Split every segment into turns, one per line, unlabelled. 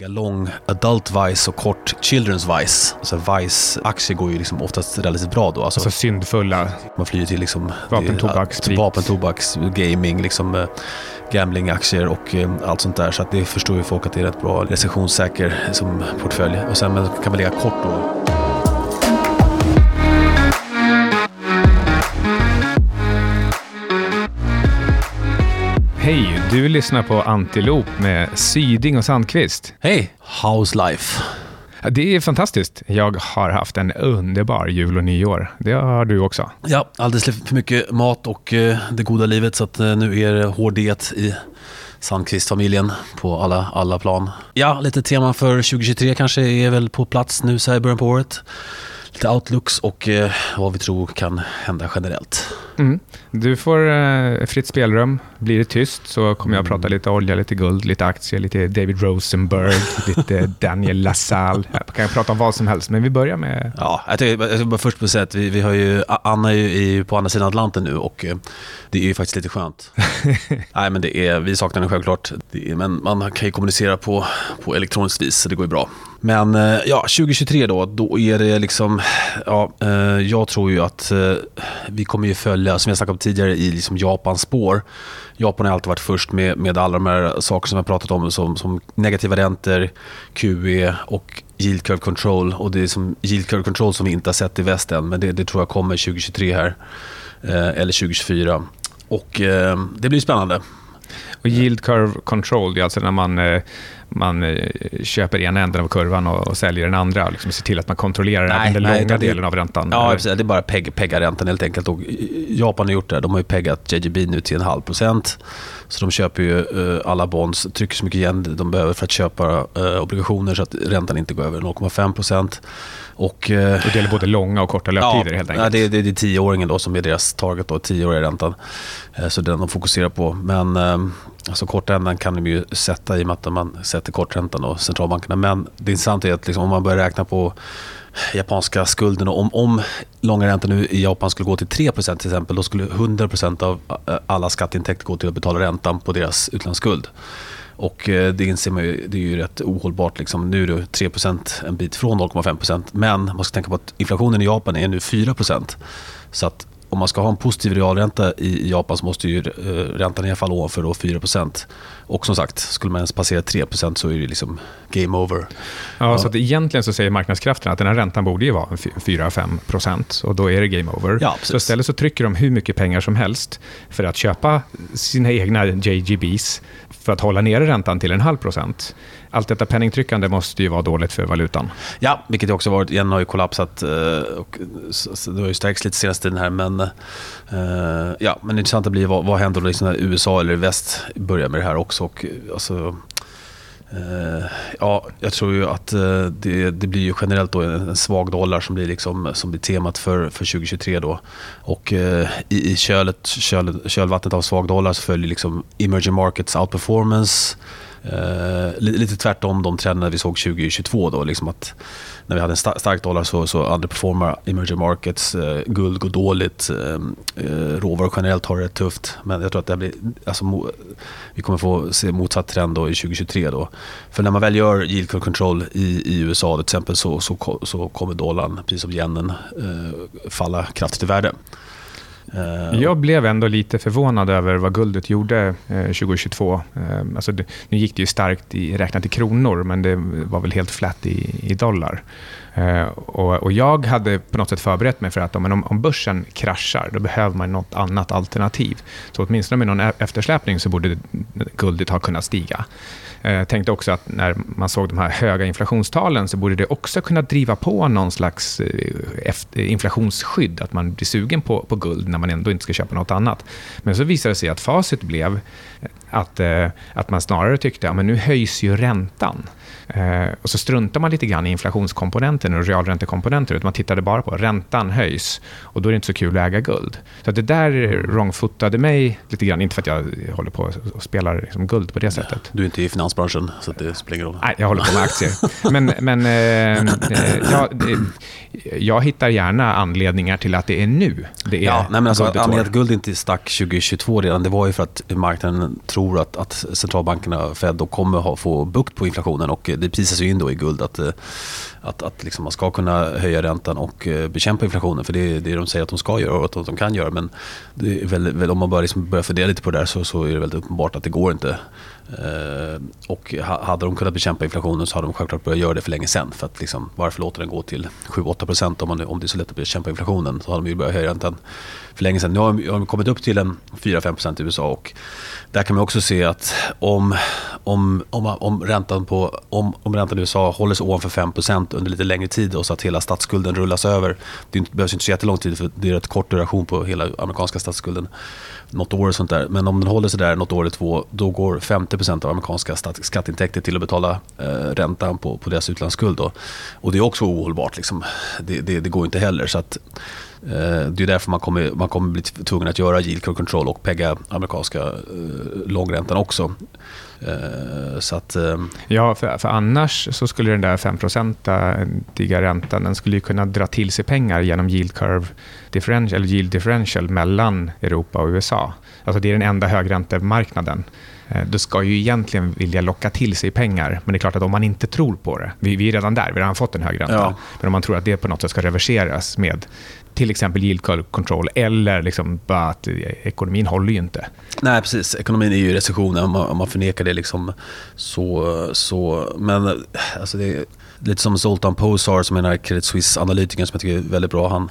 ligga lång adult vice och kort children's vice. Alltså vice-aktier går ju liksom oftast relativt bra då.
Alltså, alltså syndfulla.
Man flyr till liksom...
Vapen, tobak, sprit.
Vapen, tobaks, gaming, liksom eh, gamblingaktier och eh, allt sånt där. Så att det förstår ju folk att det är rätt bra recessionssäker som portfölj. Och sen kan man ligga kort då.
Du lyssnar på Antilop med Syding och Sandqvist.
Hej, how's life?
Det är fantastiskt. Jag har haft en underbar jul och nyår. Det har du också.
Ja, alldeles för mycket mat och eh, det goda livet så att eh, nu är det hård diet i Sandqvist-familjen på alla, alla plan. Ja, lite tema för 2023 kanske är väl på plats nu så här i början på året lite outlooks och eh, vad vi tror kan hända generellt.
Mm. Du får eh, fritt spelrum. Blir det tyst så kommer jag att prata lite olja, lite guld, lite aktier, lite David Rosenberg, lite Daniel Lassalle. Jag kan prata om vad som helst, men vi börjar med...
Ja, jag tycker, jag bara först på säga att vi, vi har ju, Anna är ju på andra sidan Atlanten nu och eh, det är ju faktiskt lite skönt. Nej, men det är, vi saknar henne självklart, är, men man kan ju kommunicera på, på elektroniskt vis, så det går ju bra. Men eh, ja, 2023 då, då är det liksom, ja, eh, jag tror ju att eh, vi kommer ju följa, som jag snackade om tidigare, i liksom Japans spår. Japan har alltid varit först med, med alla de här sakerna som jag pratat om, som, som negativa räntor, QE och yield curve control. Och det är som yield curve control som vi inte har sett i väst än, men det, det tror jag kommer 2023 här, eller 2024. Och det blir spännande.
Och yield curve control, det är alltså när man man eh, köper ena änden av kurvan och, och säljer den andra. Och liksom ser till att man kontrollerar nej, även den nej, långa det, delen av räntan.
Ja, precis, det är bara peg, pegga räntan helt enkelt. Och Japan har gjort det. De har ju peggat JGB nu till en halv procent. Så de köper ju uh, alla bonds, trycker så mycket igen de behöver för att köpa uh, obligationer så att räntan inte går över 0,5 procent.
Och, uh, och det gäller både långa och korta löptider
ja,
helt enkelt?
Det, det, det är tioåringen då som är deras target, då, tioåriga räntan. så det är den de fokuserar på. Men Alltså korträntan kan de ju sätta i och med att man sätter korträntan och centralbankerna. Men det intressanta är att liksom, om man börjar räkna på japanska skulden och om, om långa räntan nu i Japan skulle gå till 3% till exempel, då skulle 100% av eh, alla skatteintäkter gå till att betala räntan på deras utlandsskuld. Och eh, det inser man ju, det är ju rätt ohållbart. Liksom. Nu är det 3% en bit från 0,5% men man ska tänka på att inflationen i Japan är nu 4 Så att om man ska ha en positiv realränta i Japan så måste ju eh, räntan i alla fall ovanför då 4% Och som sagt, skulle man ens passera 3% så är det liksom game over. Ja,
ja. så att egentligen så säger marknadskrafterna att den här räntan borde ju vara 4-5 och då är det game over. Ja, så istället så trycker de hur mycket pengar som helst för att köpa sina egna JGBs för att hålla nere räntan till en halv procent allt detta penningtryckande måste ju vara dåligt för valutan.
Ja, vilket också varit, Yen har ju kollapsat. Eh, och, det har ju stärkts lite senaste tiden här. Men, eh, ja, men det intressanta blir vad, vad händer liksom när USA eller väst börjar med det här också. Och, eh, alltså, ja, jag tror ju att det, det, blir ju generellt då en, svag dollar som blir, liksom, som blir temat för, för 2023. Då. Och i, i kölet, köl, kölvattnet av svag dollar så följer liksom emerging markets outperformance Eh, lite tvärtom de trenderna vi såg 2022. Då, liksom att när vi hade en stark dollar så, så underperformar emerging markets. Eh, guld går dåligt. Eh, eh, råvaror generellt har det rätt tufft. Men jag tror att det blir, alltså, vi kommer få se motsatt trend då i 2023. Då. För när man väl gör yield curve control i, i USA till exempel så, så, så kommer dollarn, precis som yenen, eh, falla kraftigt i värde.
Eh, jag blev ändå lite förvånad över vad guldet gjorde 2022. Eh, eh, alltså nu gick det ju starkt i, räknat i kronor, men det var väl helt flat i, i dollar. Eh, och, och, jag hade på något sätt förberett mig för att om, om börsen kraschar, då behöver man något annat alternativ. Så åtminstone med någon e- eftersläpning så borde guldet ha kunnat stiga. Eh, jag tänkte också att när man såg de här höga inflationstalen så borde det också kunna driva på någon slags eh, inflationsskydd, att man blir sugen på, på guld när man ändå inte ska köpa något annat. Men så visade det sig att facit blev att, eh, att man snarare tyckte att ja, nu höjs ju räntan. Eh, och så struntar man lite grann i inflationskomponenten och realräntekomponenter. Utan man tittade bara på räntan höjs och då är det inte så kul att äga guld. Så det där wrongfotade mig lite grann. Inte för att jag håller på och spelar liksom guld på det sättet.
Du är inte i finansbranschen så det spelar ingen roll.
Nej, jag håller på med aktier. men men eh, ja, det, jag hittar gärna anledningar till att det är nu det är
ja, nej, men alltså, Anledningen att guld inte stack 2022 redan, det var ju för att marknaden tror att, att centralbankerna, Fed, kommer ha, få bukt på inflationen och det prisas ju in då i guld att, eh, att, att liksom man ska kunna höja räntan och eh, bekämpa inflationen för det är det de säger att de ska göra och att de kan göra men det är väl, om man bara liksom börjar fundera lite på det där så, så är det väldigt uppenbart att det går inte. Uh, och hade de kunnat bekämpa inflationen så hade de självklart börjat göra det för länge sen. För att liksom, varför låta den gå till 7-8% om, om det är så lätt att bekämpa inflationen? Så hade de ju börjat höja räntan för länge sen. Nu har de, kommit upp till en 4-5% i USA och där kan man också se att om, om, om, om, räntan, på, om, om räntan i USA håller sig ovanför 5% under lite längre tid och så att hela statsskulden rullas över. Det behövs inte så jättelång tid för det är rätt kort duration på hela amerikanska statsskulden något år och sånt där. Men om den håller sig där något år eller två, då går 50% av amerikanska skatteintäkter till att betala eh, räntan på, på deras utlandsskuld. Då. Och det är också ohållbart. Liksom. Det, det, det, går inte heller. Så att, Eh, det är därför man kommer, man kommer bli tvungen att göra yield curve control och pegga amerikanska eh, långräntan också.
Eh, så att, ja, för, för, annars så skulle den där 5-procentiga räntan den skulle kunna dra till sig pengar genom yield curve differential, eller yield differential mellan Europa och USA. Alltså det är den enda högräntemarknaden. Eh, du ska ju egentligen vilja locka till sig pengar, men det är klart att om man inte tror på det, vi, vi är redan där, vi har redan fått en hög ränta, ja. men om man tror att det på något sätt ska reverseras med till exempel yield control eller liksom bara att ekonomin håller ju inte.
Nej, precis. Ekonomin är ju i recession om man, om man förnekar det. Liksom så, så, men alltså det är lite som Zoltan Posar som är den här Credit Suisse-analytikern som jag tycker är väldigt bra. Han,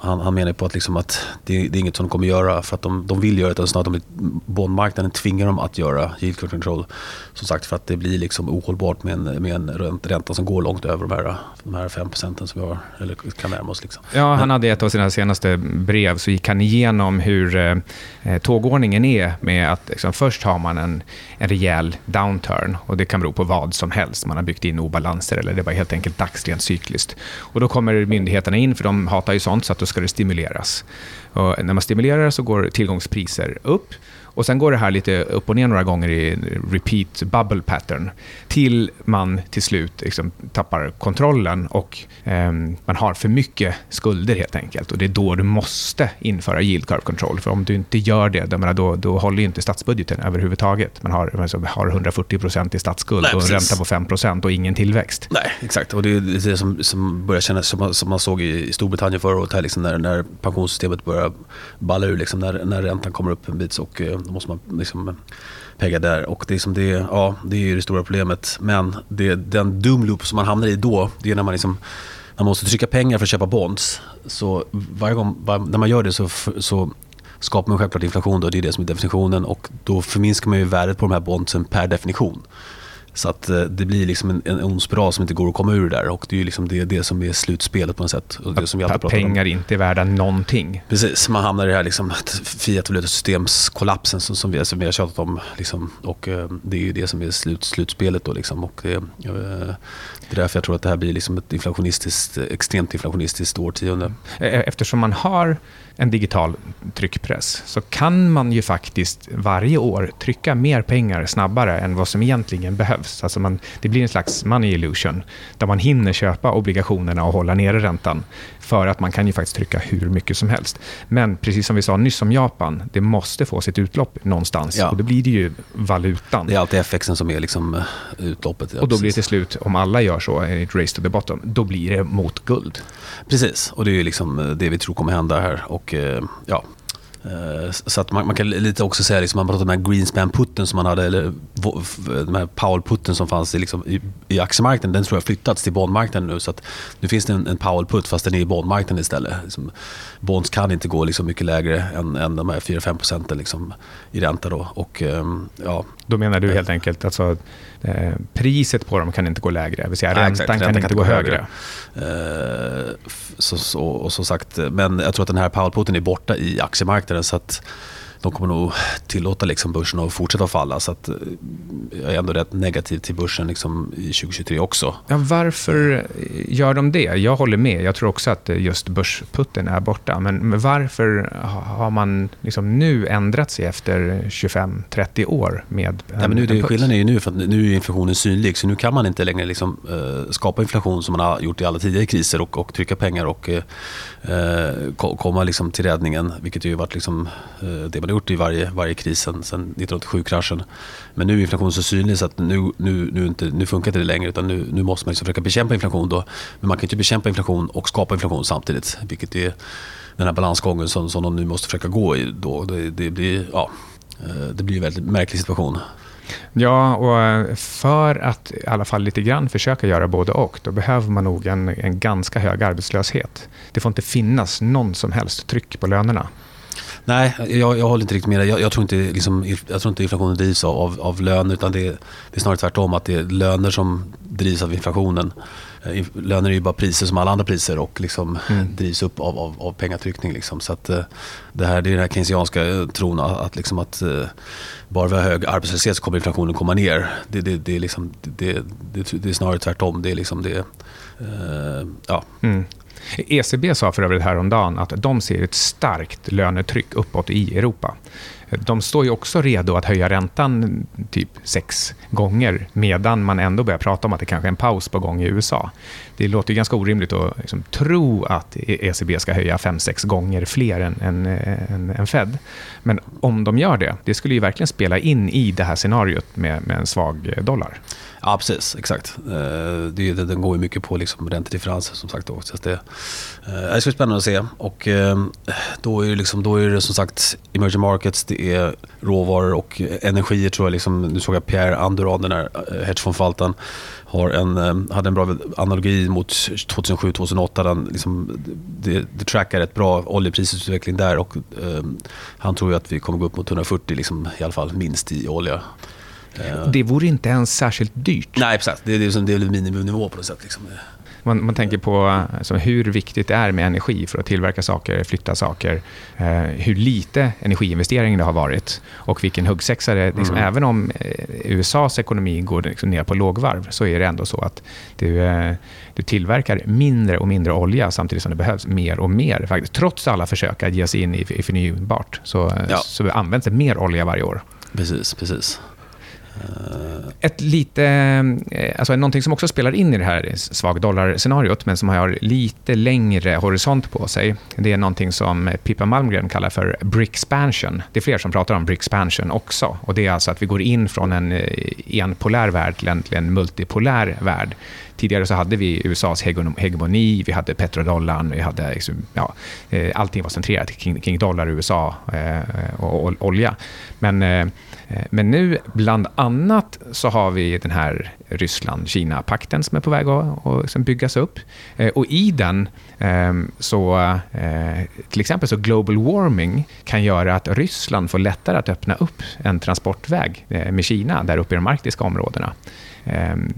han, han menar på att, liksom att det, det, är inget som de kommer göra för att de, de vill göra det utan snarare att bondmarknaden tvingar dem att göra yield control. Som sagt för att det blir liksom ohållbart med en, med en ränta som går långt över de här, de här 5 procenten som vi har, eller kan närma oss. Liksom.
Ja, han hade ett av sina senaste brev så gick han igenom hur eh, tågordningen är med att liksom, först har man en, en rejäl downturn och det kan bero på vad som helst. Man har byggt in obalanser eller det var helt enkelt dagsrent cykliskt. Och då kommer myndigheterna in, för de hatar ju sånt, så att då ska det stimuleras. Och när man stimulerar så går tillgångspriser upp. Och Sen går det här lite upp och ner några gånger i repeat bubble pattern till man till slut liksom tappar kontrollen och eh, man har för mycket skulder helt enkelt. Och Det är då du måste införa yield curve control. För om du inte gör det, då, då, då håller inte statsbudgeten överhuvudtaget. Man har, alltså, har 140% i statsskuld Nej, och en ränta på 5% och ingen tillväxt.
Nej, exakt. Och Det är det som, som börjar kännas som som man såg i Storbritannien förra året, här, liksom när, när pensionssystemet börjar balla ur. Liksom, när, när räntan kommer upp en bit och eh, då måste man liksom pegga där. Och det är, som det, ja, det är det stora problemet. Men det, den dumloop som man hamnar i då, det är när man liksom man måste trycka pengar för att köpa bonds. Så varje gång var, när man gör det så, så skapar man självklart inflation. Då, det är det som är definitionen. Och då förminskar man ju värdet på de här bondsen per definition. Så att eh, det blir liksom en, en ond spiral som inte går att komma ur där och det är ju liksom det, det som är slutspelet på något sätt. Och det som vi
alltid pengar om. inte är värda någonting.
Precis, man hamnar i det här liksom, fiat systemskollapsen som, som, vi, som vi har tjatat om. Liksom, och eh, det är ju det som är slut, slutspelet då liksom. Och det, eh, det är därför jag tror att det här blir liksom ett inflationistiskt, extremt inflationistiskt årtionde.
Eftersom man har en digital tryckpress så kan man ju faktiskt varje år trycka mer pengar snabbare än vad som egentligen behövs. Alltså man, det blir en slags money illusion där man hinner köpa obligationerna och hålla nere räntan för att man kan ju faktiskt trycka hur mycket som helst. Men precis som vi sa nyss om Japan, det måste få sitt utlopp någonstans ja. och då blir det ju valutan.
Det är alltid FXen som är liksom eh, utloppet.
Ja, och då blir det till slut, om alla gör så, ett race to the bottom, då blir det mot guld.
Precis, och det är liksom eh, det vi tror kommer hända här. Och eh, ja, Eh, så att man, man, kan lite också säga, liksom, man pratar om den här Greenspan-putten som man hade, eller den här Powell-putten som fanns i, liksom, i, i aktiemarknaden, den tror jag flyttats till bondmarknaden nu. Så att nu finns det en, en Powell-putt fast den är i bondmarknaden istället. Liksom, bonds kan inte gå liksom mycket lägre än, än de här 4-5 procenten liksom, i ränta. Då. Och, ehm, ja.
då menar du helt enkelt alltså, eh, priset på dem kan inte gå lägre, det vill säga räntan, räntan kan, kan inte gå högre. högre.
Uh, så, så, och så sagt, men jag tror att den här Powell-putten är borta i aktiemarknaden. Så att de kommer nog tillåta liksom börsen att fortsätta falla. Så att eh, jag är ändå rätt negativ till börsen liksom i 2023 också.
Ja, varför gör de det? Jag håller med. Jag tror också att just börsputten är borta. Men varför har man liksom nu ändrat sig efter 25-30 år med
en, ja, men nu, det, Skillnaden är ju nu för att nu är inflationen synlig. Så nu kan man inte längre liksom, uh, skapa inflation som man har gjort i alla tidigare kriser och, och trycka pengar och uh, komma liksom till räddningen. Vilket ju varit liksom, uh, det man har gjort det i varje, varje kris sedan 1987-kraschen. Men nu är inflationen så synlig så att nu, nu, nu, inte, nu funkar inte det längre utan nu, nu måste man liksom försöka bekämpa inflation. Då. Men man kan inte bekämpa inflation och skapa inflation samtidigt. Vilket är den här balansgången som, som de nu måste försöka gå i. Då. Det, det blir, ja, eh, det blir en väldigt märklig situation.
Ja, och eh, för att i alla fall lite grann försöka göra både och, då behöver man nog en, en ganska hög arbetslöshet. Det får inte finnas någon som helst tryck på lönerna.
Nej, jag, jag håller inte riktigt med dig. Jag, jag, tror inte, liksom, jag tror inte inflationen drivs av, av lön utan det, det är snarare tvärtom. Att det är löner som drivs av inflationen. Eh, löner är ju bara priser som alla andra priser och liksom mm. drivs upp av, av, av pengatryckning. Liksom. Så att, eh, det, här, det är den här keynesianska eh, tron att, liksom att bara vi har hög arbetslöshet så kommer inflationen komma ner. Det, det, det, är, liksom, det, det, det är snarare tvärtom. Det är liksom det, ja.
Mm. ECB sa för övrigt häromdagen att de ser ett starkt lönetryck uppåt i Europa. De står ju också redo att höja räntan typ sex gånger medan man ändå börjar prata om att det kanske är en paus på gång i USA. Det låter ganska orimligt att liksom tro att ECB ska höja fem, sex gånger fler än, än, än, än Fed. Men om de gör det, det skulle ju verkligen spela in i det här scenariot med, med en svag dollar.
Ja, precis. Exakt. Eh, det, den går ju mycket på liksom räntedifferenser som sagt. Då. Så det, eh, det ska bli spännande att se. Och eh, då är det, liksom, då är det som sagt emerging markets, det är råvaror och energier tror jag. Liksom, nu såg jag Pierre Anduran, den här hedgefondförvaltaren, har en, hade en bra analogi mot 2007-2008. liksom, det, det trackar ett bra oljeprisutveckling där och eh, han tror ju att vi kommer gå upp mot 140 liksom, i alla fall minst i olja.
Eh, det vore inte ens särskilt dyrt.
Nej, precis. Det är, liksom, det är miniminivå på något sätt. Liksom.
Man, man, tänker på alltså, hur viktigt det är med energi för att tillverka saker, flytta saker. Eh, hur lite energiinvestering det har varit och vilken huggsexa det är. Liksom, mm. Även om eh, USAs ekonomi går liksom, ner på lågvarv så är det ändå så att du, eh, du tillverkar mindre och mindre olja samtidigt som det behövs mer och mer. Faktiskt. Trots alla försök att ge sig in i, i förnybart så, ja. så används det mer olja varje år.
Precis, precis.
Eh, ett lite, eh, alltså någonting som också spelar in i det här svag dollar-scenariot, men som har lite längre horisont på sig, det är någonting som Pippa Malmgren kallar för brickspansion. Det är fler som pratar om brickspansion också. Och det är alltså att vi går in från en eh, enpolär värld till en, multipolär värld. Tidigare så hade vi USAs hegemoni, vi hade petrodollarn, vi hade liksom, ja, allting var centrerat kring, kring dollar, USA och, och olja. Men Eh, Eh, men nu, bland annat, så har vi den här Ryssland-Kina-pakten som är på väg att liksom byggas upp. Eh, och i den, ehm, så, eh, till exempel så global warming kan göra att Ryssland får lättare att öppna upp en transportväg med Kina där uppe i de arktiska områdena. Ehm,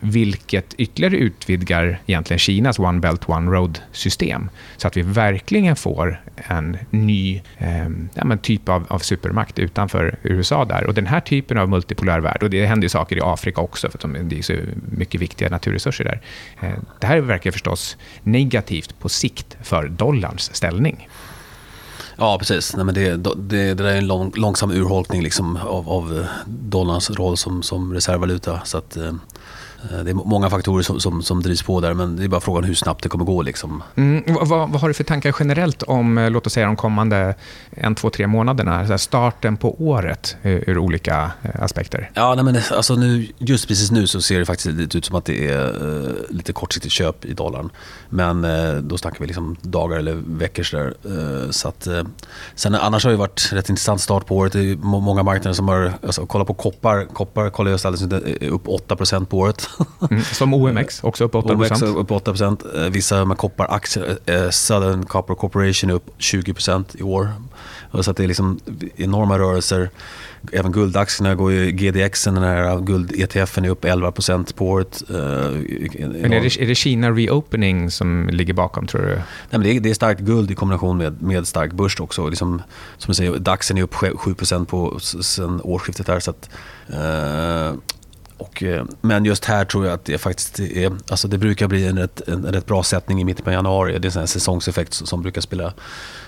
vilket ytterligare utvidgar egentligen Kinas One Belt One Road-system. Så att vi verkligen får en ny ehm, ja, typ av, av, supermakt utanför USA. där. Och Den här typen av multipolär värld, och det händer ju saker i Afrika också, för att det är så mycket viktiga naturresurser där. Ehm, det här verkar förstås negativt på sikt för dollarns ställning.
Ja, precis. Nej, men det, det, det där är en lång, långsam urholkning liksom av, av dollarns roll som, som reservvaluta. Så att, eh, det är många faktorer som, som, som drivs på där, men det är bara frågan hur snabbt det kommer gå. Liksom.
Mm, vad, vad, har du för tankar generellt om, eh, låt oss säga de kommande en, två, tre månaderna? Starten på året eh, ur olika aspekter.
Ja, nej, men alltså nu, just precis nu så ser det faktiskt lite ut som att det är uh, lite kortsiktigt köp i dollarn. Men uh, då snackar vi liksom dagar eller veckor. Sådär. Uh, så att, sen, annars har det varit rätt intressant start på året. Det är många marknader som har, alltså, kolla på koppar. Koppar kollar jag alldeles upp 8% på året.
Mm, som OMX, också upp 8
OMX upp 8 eh, Vissa med kopparaktier, eh, Southern Copper Corporation är upp 20% i år. Så att det är liksom enorma rörelser. Även guldaktierna går ju, GDX, den här guld-ETFen är upp 11% på året. Eh,
men är det, är det Kina reopening som ligger bakom tror du? Nej,
men det, är, det är starkt guld i kombination med, med stark börs också. Liksom, som jag säger, DAXen är upp 7% på sen årsskiftet. Här, så att, eh, och, eh, men just här tror jag att det faktiskt är, alltså det brukar bli en rätt, en rätt bra sättning i mitten på januari. Det är en säsongseffekt som brukar spela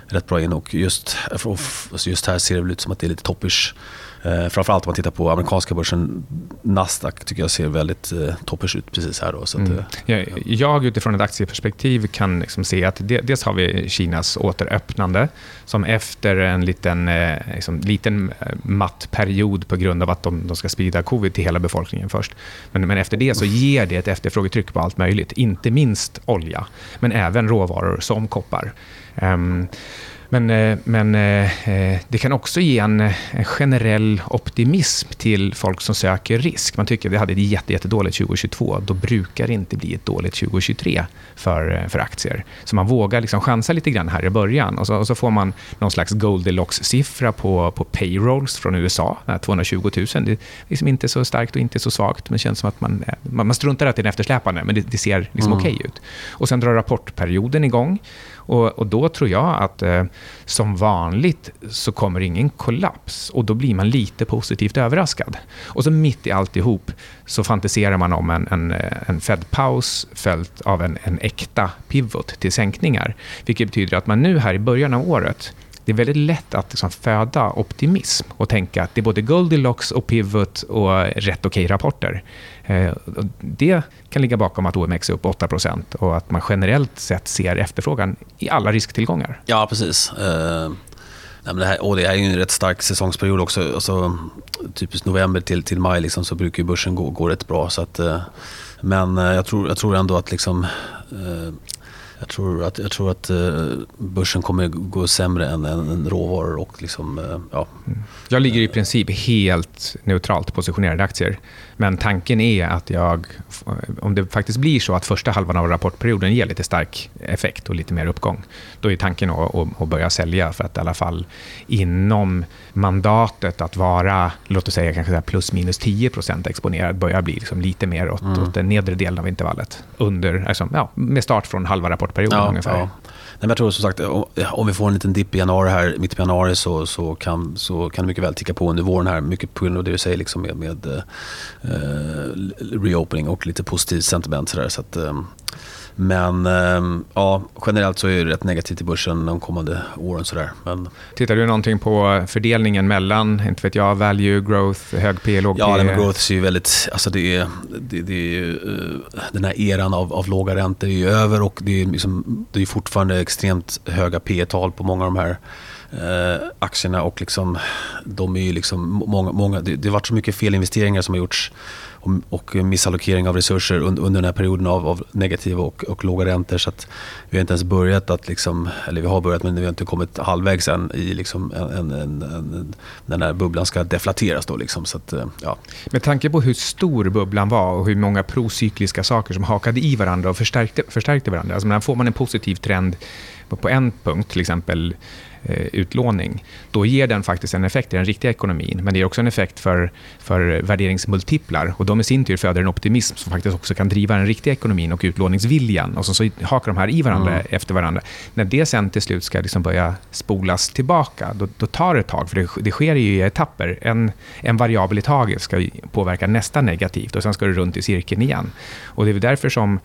rätt bra in och just, eh, alltså just här ser det väl ut som att det är lite toppish. Eh, framförallt om man tittar på amerikanska börsen, Nasdaq tycker jag ser väldigt eh, toppers ut precis här. Då, så att, mm.
jag, jag utifrån ett aktieperspektiv kan liksom se att det, dels har vi Kinas återöppnande som efter en liten, eh, liksom, liten eh, matt period på grund av att de, de ska sprida covid till hela befolkningen först. Men, men efter det så ger det ett efterfrågetryck på allt möjligt, inte minst olja, men även råvaror som koppar. Um, men, eh, men eh, eh, det kan också ge en, en, generell optimism till folk som söker risk. Man tycker att vi hade ett jätte, jättedåligt 2022. Då brukar det inte bli ett dåligt 2023 för, för aktier. Så man vågar liksom chansa lite grann här i början. Och så, och så får man någon slags Goldilocks-siffra på, på payrolls från USA, 220 000. Det är liksom inte så starkt och inte så svagt, men det känns som att man, man, man struntar att det är eftersläpande, men det, det ser liksom mm. okej okay ut. Och sen drar rapportperioden igång. Och, och då tror jag att eh, som vanligt så kommer ingen kollaps och då blir man lite positivt överraskad. Och så mitt i alltihop så fantiserar man om en, en, eh, en Fed-paus följt av en, en äkta pivot till sänkningar. Vilket betyder att man nu här i början av året det är väldigt lätt att liksom föda optimism och tänka att det är både Goldilocks och Pivot och rätt okej rapporter. Eh, det kan ligga bakom att OMX är upp 8% och att man generellt sett ser efterfrågan i alla risktillgångar.
Ja, precis. Uh... nej, det, här, och det är ju en rätt stark säsongsperiod också. Alltså, typiskt november till, till maj liksom, så brukar börsen gå, gå rätt bra. Så att, eh, men jag tror, jag tror ändå att liksom, jag tror att, jag tror att eh, börsen kommer gå sämre än, än råvaror. Och liksom, eh, ja. Mm.
Jag ligger i princip helt neutralt positionerade aktier. Men tanken är att jag, om det faktiskt blir så att första halvan av rapportperioden ger lite stark effekt och lite mer uppgång, då är tanken att, att börja sälja för att i alla fall inom mandatet att vara, låt oss säga kanske plus minus 10% exponerad, börja bli liksom lite mer åt, mm. åt den nedre delen av intervallet. Under, alltså, ja, med start från halva rapportperioden ja, ungefär. Ja.
men jag tror som sagt, om vi får en liten dipp i januari här, mitt på januari så, så, kan, så kan det mycket väl ticka på under våren här. Mycket på grund av det du säger liksom med, med uh, reopening och lite positivt sentiment. Så, där, så att, um, men ehm, ja, generellt så är det rätt negativt i börsen de kommande åren. Sådär. Men...
Tittar du någonting på fördelningen mellan, inte vet jag, value, growth, hög P, låg P?
Ja, men growth är ju väldigt, alltså det är, det, det är eh, den här eran av, av låga räntor är ju över och det är, liksom, det är fortfarande extremt höga P tal på många av de här eh, aktierna och liksom, de är ju liksom många, många det, det har varit så mycket felinvesteringar som har gjorts och, och missallokering av resurser under, under den här perioden av, av negativa och, och, låga räntor. Så att vi har inte ens börjat att, liksom, eller vi har börjat men vi har inte kommit halvvägs än i liksom en, en, en, en, den här bubblan ska deflateras. Då liksom. så att, eh, ja.
Med tanke på hur stor bubblan var och hur många procykliska saker som hakade i varandra och förstärkte, förstärkte varandra. Alltså, får man en positiv trend på en punkt, till exempel utlåning, då ger den faktiskt en effekt i den riktiga ekonomin. Men det ger också en effekt för, för värderingsmultiplar. Och de i sin tur föder en optimism som faktiskt också kan driva den riktiga ekonomin och utlåningsviljan. Och så, så hakar de här i varandra mm. efter varandra. När det sen till slut ska liksom börja spolas tillbaka, då, då tar det ett tag. För det, det sker i etapper. En, en variabel i taget ska påverka nästa negativt och sen ska det runt i cirkeln igen. Och det är därför som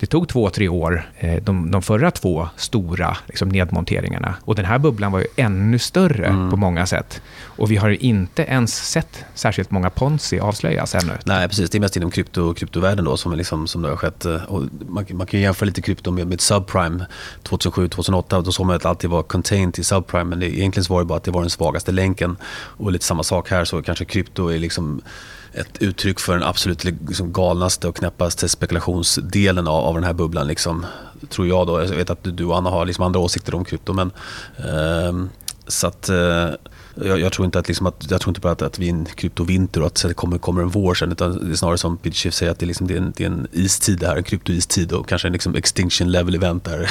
det tog två, tre år, eh, de, de förra två stora liksom, nedmonteringarna. Och den här bubblan var ju ännu större mm. på många sätt. Och vi har inte ens sett särskilt många ponzi avslöjas ännu.
Nej, precis. Det är mest inom krypto, kryptovärlden då som, liksom, som det har skett. Eh, och man, man kan jämföra lite krypto med, med subprime 2007-2008. Då såg man att allt var contained till subprime. Men det, egentligen så var det bara att det var den svagaste länken. Och lite samma sak här, så kanske krypto är liksom ett uttryck för den absolut liksom galnaste och knäppaste spekulationsdelen av, av den här bubblan. Liksom, tror jag då. Jag vet att du och Anna har liksom andra åsikter om krypto. Men, eh, så att, eh, jag, jag, tror inte att, liksom att, jag tror inte bara att, att vi är en kryptovinter och att det kommer, kommer en vår sen. Utan det är snarare som Peter Schiff säger att det är, liksom, det är, en, det är en istid det här. En kryptoistid och kanske en liksom extinction level event där.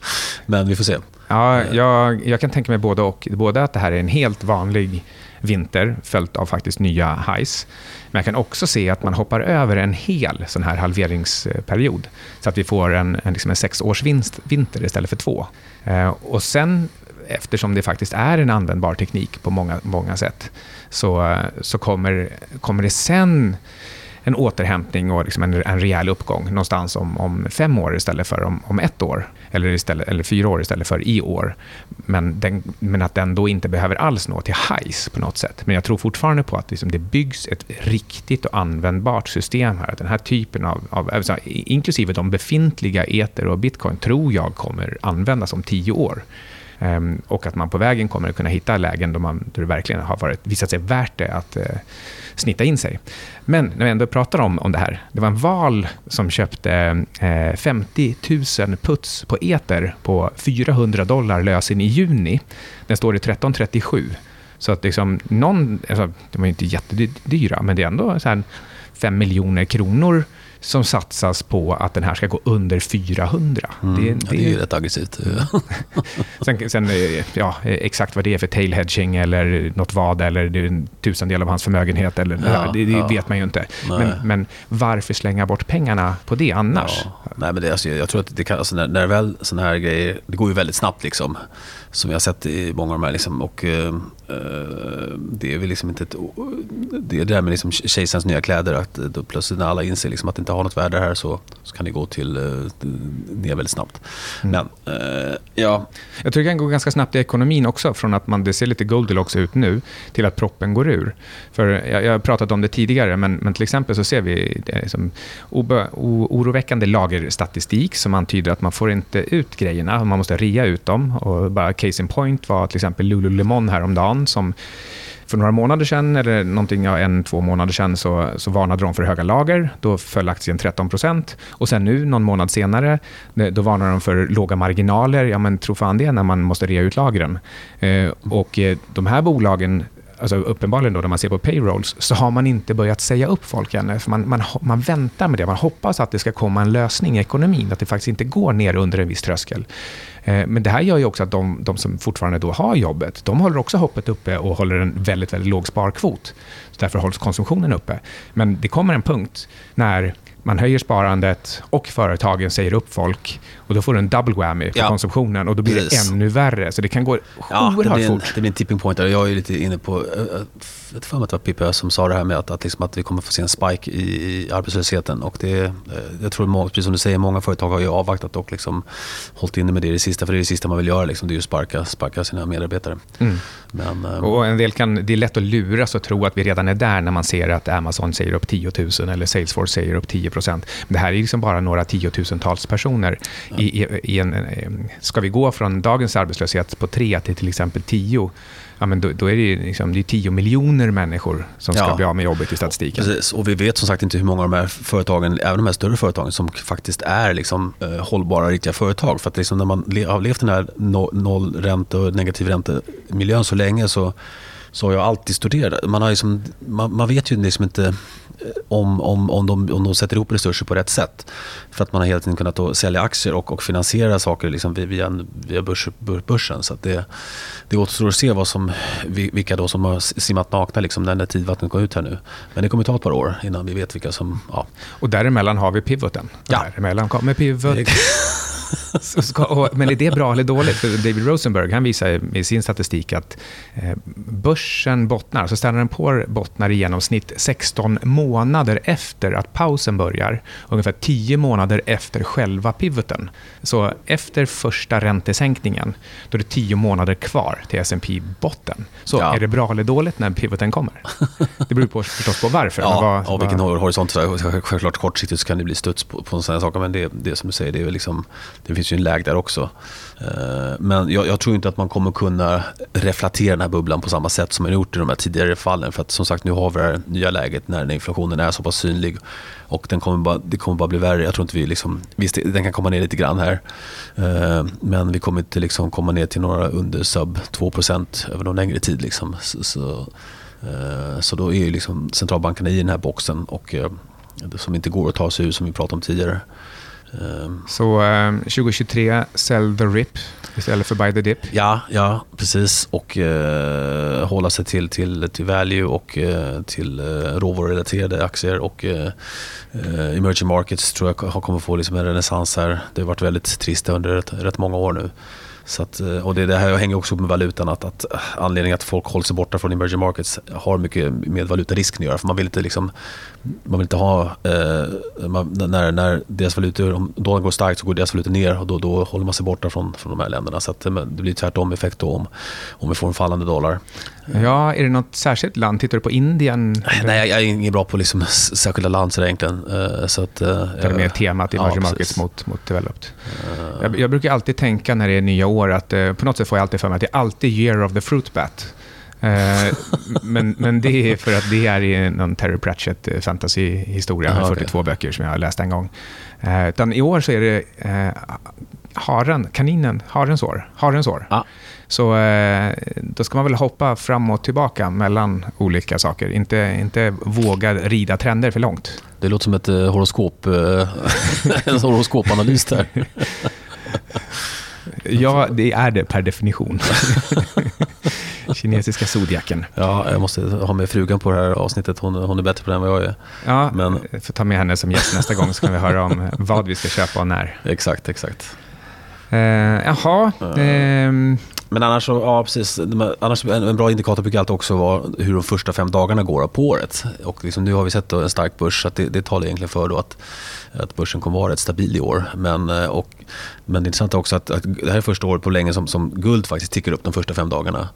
men vi får se.
Ja, jag, jag kan tänka mig både och. Både att det här är en helt vanlig vinter följt av faktiskt nya highs. Men jag kan också se att man hoppar över en hel sån här halveringsperiod. Så att vi får en, en, liksom en sexårsvinter istället för två. Eh, och sen, eftersom det faktiskt är en användbar teknik på många, många sätt, så, så kommer, kommer det sen en återhämtning och liksom en, en rejäl uppgång någonstans om, om fem år istället för om, om ett år. Eller, istället, eller fyra år istället för i år. Men, den, men att den då inte behöver alls nå till highs på något sätt. Men jag tror fortfarande på att liksom det byggs ett riktigt och användbart system här. Att den här typen av, av alltså, inklusive de befintliga eter och bitcoin, tror jag kommer användas om tio år. Um, och att man på vägen kommer att kunna hitta lägen då, man, då det verkligen har varit, visat sig värt det att uh, snitta in sig. Men när vi ändå pratar om, om det här. Det var en val som köpte eh, 50 000 puts på eter på 400 dollar lösen i juni. Den står i 1337. Så att liksom någon, alltså, de var ju inte jättedyra, men det är ändå så här 5 miljoner kronor som satsas på att den här ska gå under 400.
Mm, det, det, ja, det är ju rätt aggressivt.
sen, sen, ja, exakt vad det är för tail hedging eller något vad, eller det är en tusendel av hans förmögenhet, eller, ja, det, det ja. vet man ju inte. Men, men, varför slänga bort pengarna på det annars?
Nej, men det, alltså, jag tror att det kan, alltså, när, när väl sådana här grejer, det går ju väldigt snabbt liksom som jag har sett i många av de här. Liksom, och, uh, det är väl liksom inte ett, det, är det där med liksom kejsarens nya kläder. Att då plötsligt när alla inser liksom att det inte har något värde här så, så kan det gå till uh, ner väldigt snabbt. Mm. Men uh, ja.
Jag tror det kan gå ganska snabbt i ekonomin också. Från att man, det ser lite Goldilocks ut nu till att proppen går ur. För jag, jag har pratat om det tidigare, men, men till exempel så ser vi det liksom, obe, o, oroväckande lagerstatistik som antyder att man får inte ut grejerna. Man måste rea ut dem och bara case in point var till exempel Lululemon häromdagen som för några månader sedan, eller någonting, ja, en, två månader sedan, så, så varnade de för höga lager. Då föll aktien 13 procent. Och sen nu, någon månad senare, eh, då varnar de för låga marginaler. Ja, men tro fan det när man måste rea ut lagren. Eh, och eh, de här bolagen alltså uppenbarligen då när man ser på payrolls, så har man inte börjat säga upp folk ännu. För man, man, man väntar med det. Man hoppas att det ska komma en lösning i ekonomin, att det faktiskt inte går ner under en viss tröskel. Eh, men det här gör ju också att de, de, som fortfarande då har jobbet, de håller också hoppet uppe och håller en väldigt, väldigt låg sparkvot. Så därför hålls konsumtionen uppe. Men det kommer en punkt när man höjer sparandet och företagen säger upp folk. Och Då får du en double whammy på ja. konsumtionen och då blir Precis. det ännu värre. Så det kan gå ja, oerhört
det
fort.
Det blir en tipping point där. Jag är lite inne på, jag för mig att det var Pippi som sa det här med att, att, liksom att vi kommer få se en spike i, i arbetslösheten. Och det, eh, jag tror, precis som du säger, många företag har ju avvaktat och liksom hållit inne med det i det sista. För det är det sista man vill göra, liksom, det är ju sparka, sparka sina medarbetare. Mm.
Men, ehm, och en del kan, det är lätt att luras och tro att vi redan är där när man ser att Amazon säger upp 10 000 eller Salesforce säger upp 10 Men det här är liksom bara några tiotusentals personer. I, i, i en, ska vi gå från dagens arbetslöshet på 3 till till exempel 10 ja, men då, då, är det, liksom, det är 10 miljoner människor som ska ja, bli av med jobbet i statistiken.
Precis, och vi vet som sagt inte hur många av de här företagen, även de här större företagen, som faktiskt är liksom, eh, hållbara, riktiga företag. För att liksom, när man har levt den här no, nollränte och negativ räntemiljön så länge så, så har jag alltid studerat. Man, har liksom, man, man vet ju liksom inte om, om, om, de, om de sätter ihop resurser på rätt sätt. För att man har hela tiden kunnat då sälja aktier och, och finansiera saker liksom via, via börs, börsen. Så det, det återstår att se vad som, vilka då som har simmat nakna liksom när tidvattnet går ut här nu. Men det kommer ta ett par år innan vi vet vilka som... Ja.
Och däremellan har vi pivoten.
Ja.
Däremellan kommer pivot. Ska, men är det bra eller dåligt? För David Rosenberg han visar i sin statistik att eh, börsen bottnar, så Standard Poor bottnar i genomsnitt 16 månader efter att pausen börjar. Ungefär 10 månader efter själva pivoten. Så efter första räntesänkningen, då är det 10 månader kvar till S&P botten. Så ja. är det bra eller dåligt när pivoten kommer? Det beror på, förstås på varför.
Ja, vad, och vilken vad... horisont. Självklart kortsiktigt så kan det bli studs på, på sådana saker, men det, det som du säger, det är liksom det finns ju en läg där också. Eh, men jag, jag, tror inte att man kommer kunna reflatera den här bubblan på samma sätt som man gjort i de här tidigare fallen. För att som sagt, nu har vi det här nya läget när inflationen är så pass synlig. Och den kommer bara, det kommer bara bli värre. Jag tror inte vi liksom, visst den kan komma ner lite grann här. Eh, men vi kommer inte liksom komma ner till några under sub 2% över någon längre tid. Liksom. Så, så, så då är ju liksom centralbankerna i den här boxen och som inte går att ta sig ur som vi pratade om tidigare.
Ehm. Så eh, 2023, sell the rip istället för buy the dip?
Ja, ja precis. Och eh, hålla sig till, till, till value och eh, till eh, råvarurelaterade aktier. Och eh, emerging markets tror jag kommer få liksom en renässans här. Det har varit väldigt trist under rätt, rätt många år nu. Så att, eh, och det, det här hänger också upp med valutan. Att, att anledningen att folk håller sig borta från emerging markets har mycket med valutarisken att göra. För man vill inte, liksom, man vill inte ha... Eh, man, när, när deras valutor, om dollarn går starkt så går deras valutor ner och då, då håller man sig borta från, från de här länderna. Så att, det blir tvärtom effekt då om, om vi får en fallande dollar.
Ja, är det något särskilt land? Tittar du på Indien?
Nej, jag, jag är ingen bra på liksom särskilda land så egentligen. Så att,
det är mer temat emerging ja, markets mot, mot developed. Jag, jag, brukar alltid tänka när det är nya år att uh, på något sätt får jag alltid för mig att det är alltid year of the fruit bat. men, men det är för att det är någon Terry Pratchett fantasy-historia med 42 okay. böcker som jag har läst en gång. utan I år så är det haren, kaninen, harens år. Harens år. Ah. Så eh, då ska man väl hoppa fram och tillbaka mellan olika saker. Inte, inte våga rida trender för långt.
Det låter som ett eh, horoskop, eh, en horoskopanalys där.
ja, det är det per definition. Kinesiska zodiaken.
Ja, jag måste ha med frugan på det här avsnittet. Hon, hon är bättre på det än vad jag är.
Ja, Men... får ta med henne som gäst nästa gång så kan vi höra om vad vi ska köpa och när.
Exakt, exakt.
Uh, jaha. Uh,
men annars, så, ja, precis, annars en, en bra indikator brukar alltid också vara hur de första fem dagarna går på året. Och liksom, nu har vi sett en stark börs, så det, det talar egentligen för att, att börsen kommer vara rätt stabil i år. Men, eh, och, men det intressanta är också att, att det här är första året på länge som, som guld faktiskt tickar upp de första fem dagarna.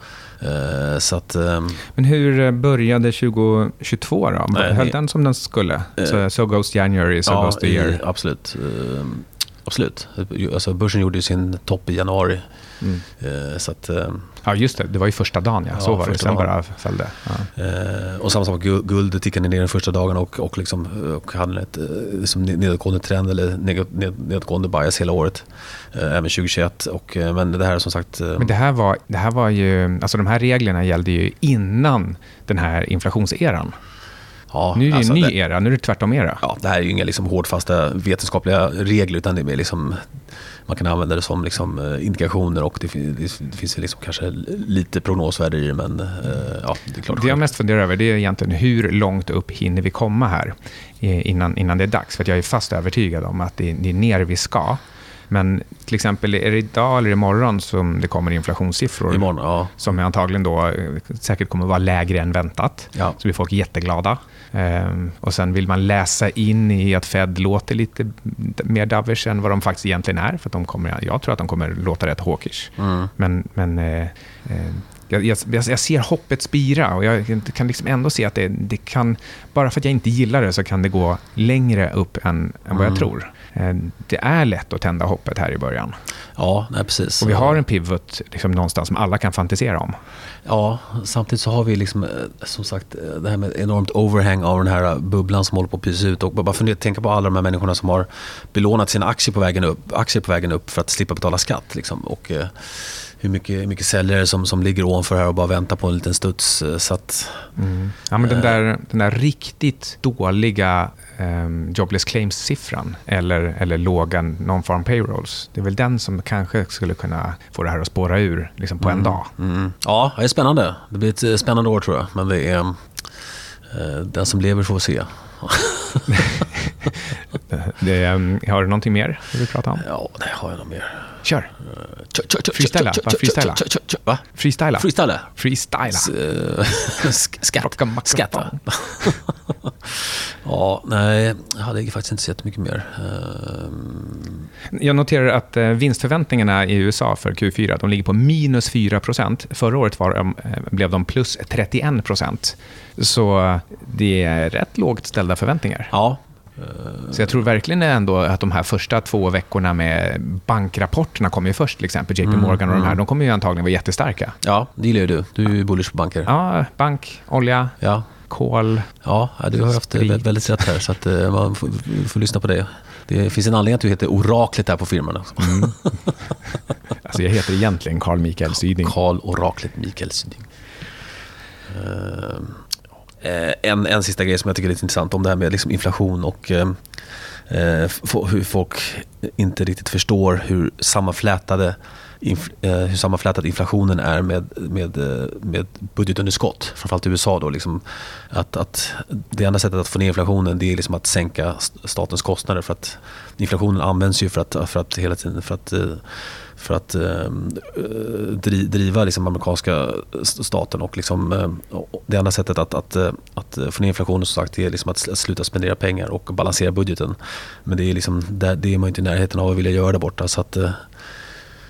Uh, så att, um,
men hur började 2022 då? Höll den som den skulle? Uh, so, so goes January, so ja, goes the year?
I, absolut. Absolut. Alltså, börsen gjorde sin topp i januari Mm. Eh, så att, eh,
ja, just det. Det var ju första dagen, ja. Så ja, var det. Sen bara följde.
Ja. Eh, och samma sak, guld tickade ner den första dagen och, och, liksom, och hade ett liksom nedåtgående trend eller nedåtgående bias hela året. Även 2021. Och, men det här är som sagt...
Men det här var, det här var ju... Alltså de här reglerna gällde ju innan den här inflationseran. Ja, nu är det alltså en ny det, era, nu är det tvärtom era.
Ja, det här är ju inga liksom hårdfasta vetenskapliga regler utan det är mer liksom man kan använda det som liksom, eh, indikationer och det, det, det finns liksom kanske lite prognosvärde i det. Men eh, ja, det är klart.
Det jag mest funderar över det är egentligen hur långt upp hinner vi komma här innan, innan det är dags. För jag är fast övertygad om att det är ner vi ska. Men till exempel, är det idag eller imorgon som det kommer inflationssiffror?
Imorgon, ja.
Som antagligen då eh, säkert kommer att vara lägre än väntat. Ja. Så blir folk jätteglada. Ehm, och sen vill man läsa in i att Fed låter lite mer dovish än vad de faktiskt egentligen är. För de kommer, jag tror att de kommer låta rätt hawkish. Mm. Men, men eh, eh, jag, jag, jag, ser hoppet spira och jag kan liksom ändå se att det, det, kan, bara för att jag inte gillar det så kan det gå längre upp än, än vad jag mm. tror. Eh, det är lätt att tända hoppet här i början.
Ja, nej, precis.
Och vi har en pivot liksom någonstans som alla kan fantisera om.
Ja, samtidigt så har vi liksom, eh, som sagt eh, det här med enormt overhang av den här bubblan som håller på att pysa ut. Och bara fundera, tänka på alla de här människorna som har belånat sina aktier på vägen upp, aktier på vägen upp för att slippa betala skatt. Liksom. Och, hur mycket, mycket säljare som, som ligger ovanför här och bara väntar på en liten studs. Så att,
mm. ja, men den, där, den där riktigt dåliga um, jobless claims-siffran eller, eller låga non-farm payrolls. Det är väl den som kanske skulle kunna få det här att spåra ur liksom på mm. en dag.
Mm. Ja, det är spännande. Det blir ett eh, spännande år tror jag. Men det är, uh, den som lever får se.
det, um, har du någonting mer du vill prata om?
Ja, det har jag nog mer.
Kör. Freestyla. Freestyla.
Va?
Freestyla.
Freestyla.
Freestyla.
Skatt. Skatta. Ja, nej, jag hade faktiskt inte sett mycket mer. Ehm.
Jag noterar att eh, vinstförväntningarna i USA för Q4 de ligger på minus 4% Förra året var de, eh, blev de plus 31% Så det är rätt lågt ställda förväntningar.
Ja,
så jag tror verkligen ändå att de här första två veckorna med bankrapporterna kommer ju först, till exempel JP Morgan och de här, mm. de kommer ju antagligen vara jättestarka.
Ja, det gillar ju du. Du är ju bullish på banker.
Ja, bank, olja, ja kol.
Ja, du har haft väldigt, väldigt rätt här så att eh, man får, får, lyssna på det. Det finns en anledning att du heter Oraklet här på firman. Mm.
alltså jag heter egentligen Carl Mikael Syding.
Carl Oraklet Mikael Syding. Uh, Eh, en, en sista grej som jag tycker är lite intressant om det här med liksom inflation och eh, eh, hur folk inte riktigt förstår hur sammanflätade inf, eh, hur sammanflätad inflationen är med, med, med budgetunderskott. Framförallt i USA. Då, liksom, att, att det enda sättet att få ner inflationen det är liksom att sänka statens kostnader. för att Inflationen används ju för att, för att hela tiden för att, eh, för att eh, driva liksom amerikanska staten. Och liksom, eh, det enda sättet att, att, eh, att få ner inflationen som sagt, är liksom att sluta spendera pengar och balansera budgeten. Men det är, liksom, det är man inte i närheten av att vilja göra där borta. Så att, eh,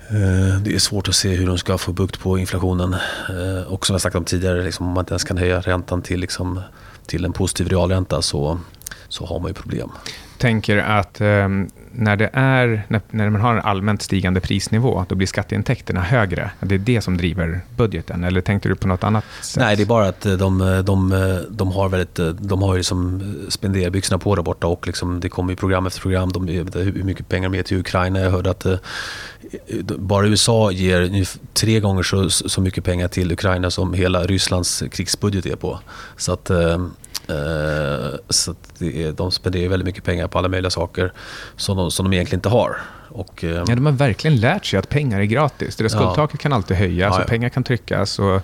eh, det är svårt att se hur de ska få bukt på inflationen. Och som jag sagt om tidigare, liksom, om man inte ens kan höja räntan till, liksom, till en positiv realränta så, så har man ju problem
tänker att eh, när, det är, när, när, man har en allmänt stigande prisnivå, då blir skatteintäkterna högre. Det är det som driver budgeten, eller tänkte du på något annat sätt?
Nej, det är bara att eh, de, eh, de, eh, de har väldigt, de har liksom spenderbyxorna på där borta och liksom, det kommer ju program efter program. De, hur mycket pengar de ger till Ukraina. Jag hörde att bara USA ger tre gånger så, så mycket pengar till Ukraina som hela Rysslands krigsbudget är på. Så att så det är, de spenderar väldigt mycket pengar på alla möjliga saker som de, som de egentligen inte har. Och,
eh, ja, de har verkligen lärt sig att pengar är gratis. Deras skuldtaket ja. kan alltid höjas ja, ja. och pengar kan tryckas. Och,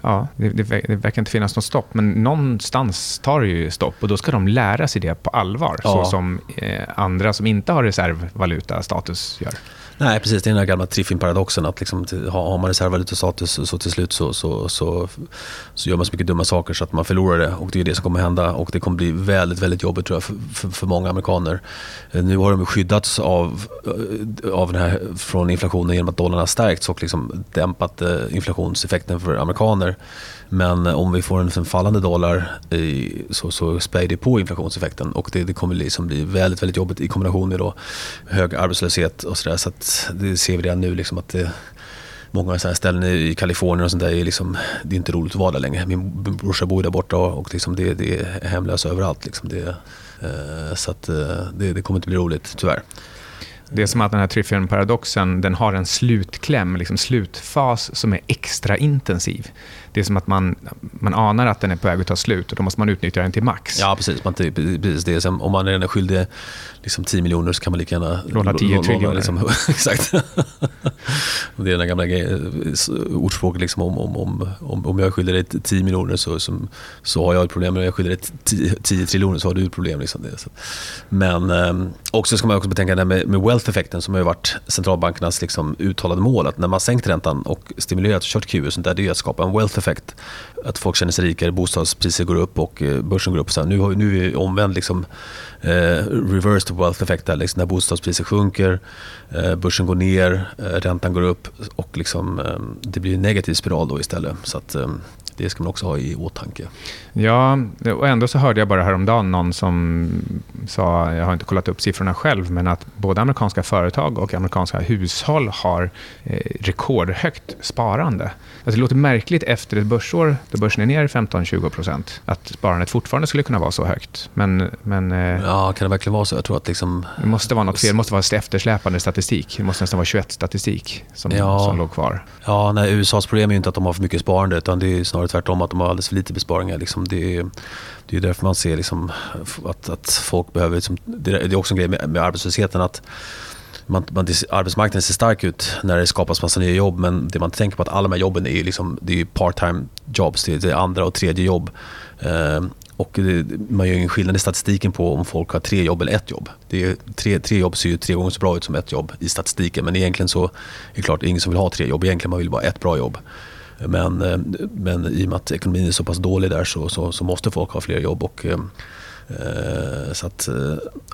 ja, det, det, det, verkar inte finnas något stopp, men någonstans tar det ju stopp och då ska de lära sig det på allvar, så som eh, andra som inte har reservvaluta status gör.
Nej, precis. Det är den här gamla Triffin-paradoxen. Att liksom, har man reservvalutastatus så, så till slut så, så, så, så, gör man så mycket dumma saker så att man förlorar det. Och det är det som kommer hända. Och det kommer bli väldigt, väldigt jobbigt tror jag för, för, för många amerikaner. Eh, nu har de skyddats av, eh, av den här, från inflationen genom att dollarn har stärkts och liksom dämpat eh, inflationseffekten för amerikaner. Men om vi får en liksom fallande dollar i, så, så spär det på inflationseffekten och det, det kommer liksom bli väldigt, väldigt jobbigt i kombination med då hög arbetslöshet och sådär. Så, att det ser vi redan nu liksom att det, många sådana ställen i Kalifornien och sånt där är liksom, det är inte roligt att vara där längre. Min brorsa bor där borta och liksom det, det är hemlösa överallt. Liksom det, eh, så att, eh, det, det kommer inte bli roligt, tyvärr.
Det är som att den här Triffin-paradoxen den har en slutkläm, liksom slutfas som är extra intensiv. Det är som att man, man anar att den är på väg att ta slut och då måste man utnyttja den till max.
Ja, precis. Man, precis det är om man är skyldig liksom 10 miljoner så kan man lika gärna
låna 10 triljoner.
Liksom, exakt. det är den gamla ordspråket liksom, om, om, om, om jag är skyldig dig 10 miljoner så, som, så har jag ett problem. Om jag är skyldig dig 10, 10 triljoner så har du ett problem. Liksom det. Men eh, också ska man också betänka det med, med wealth-effekten som har varit centralbankernas liksom, uttalade mål. Att när man sänkt räntan och stimulerat och kört QE och sånt där, det är att skapa en wealth effekt. Att folk känner sig rikare, bostadspriser går upp och eh, börsen går upp. Så nu, nu är vi omvänd liksom, eh, reversed wealth effect där, liksom, när bostadspriser sjunker, eh, börsen går ner, eh, räntan går upp och liksom, eh, det blir en negativ spiral då istället. Så att, eh, det ska man också ha i åtanke.
Ja, och ändå så hörde jag bara häromdagen någon som sa, jag har inte kollat upp siffrorna själv, men att både amerikanska företag och amerikanska hushåll har eh, rekordhögt sparande. Alltså det låter märkligt efter ett börsår där börsen är ner 15-20 procent, att sparandet fortfarande skulle kunna vara så högt. Men, men, eh,
ja, kan det verkligen vara så? Jag tror att liksom...
Det måste vara något fel. Det måste vara eftersläpande statistik. Det måste nästan vara 21-statistik som, ja. som låg kvar.
Ja, nej, USAs problem är inte att de har för mycket sparande, utan det är snarare tvärtom att de har alldeles för lite besparingar. Liksom det, är, det är därför man ser liksom att, att folk behöver... Liksom, det är också en grej med, med arbetslösheten att man, man, arbetsmarknaden ser stark ut när det skapas massa nya jobb men det man tänker på att alla de här jobben är, liksom, är part-time jobs. Det är andra och tredje jobb. Eh, och det, man gör ingen skillnad i statistiken på om folk har tre jobb eller ett jobb. Det är, tre, tre jobb ser ju tre gånger så bra ut som ett jobb i statistiken men egentligen så är det klart ingen som vill ha tre jobb. Egentligen man vill bara ett bra jobb. Men, eh, men i och med att ekonomin är så pass dålig där så, så, så måste folk ha fler jobb. Och, eh, så att,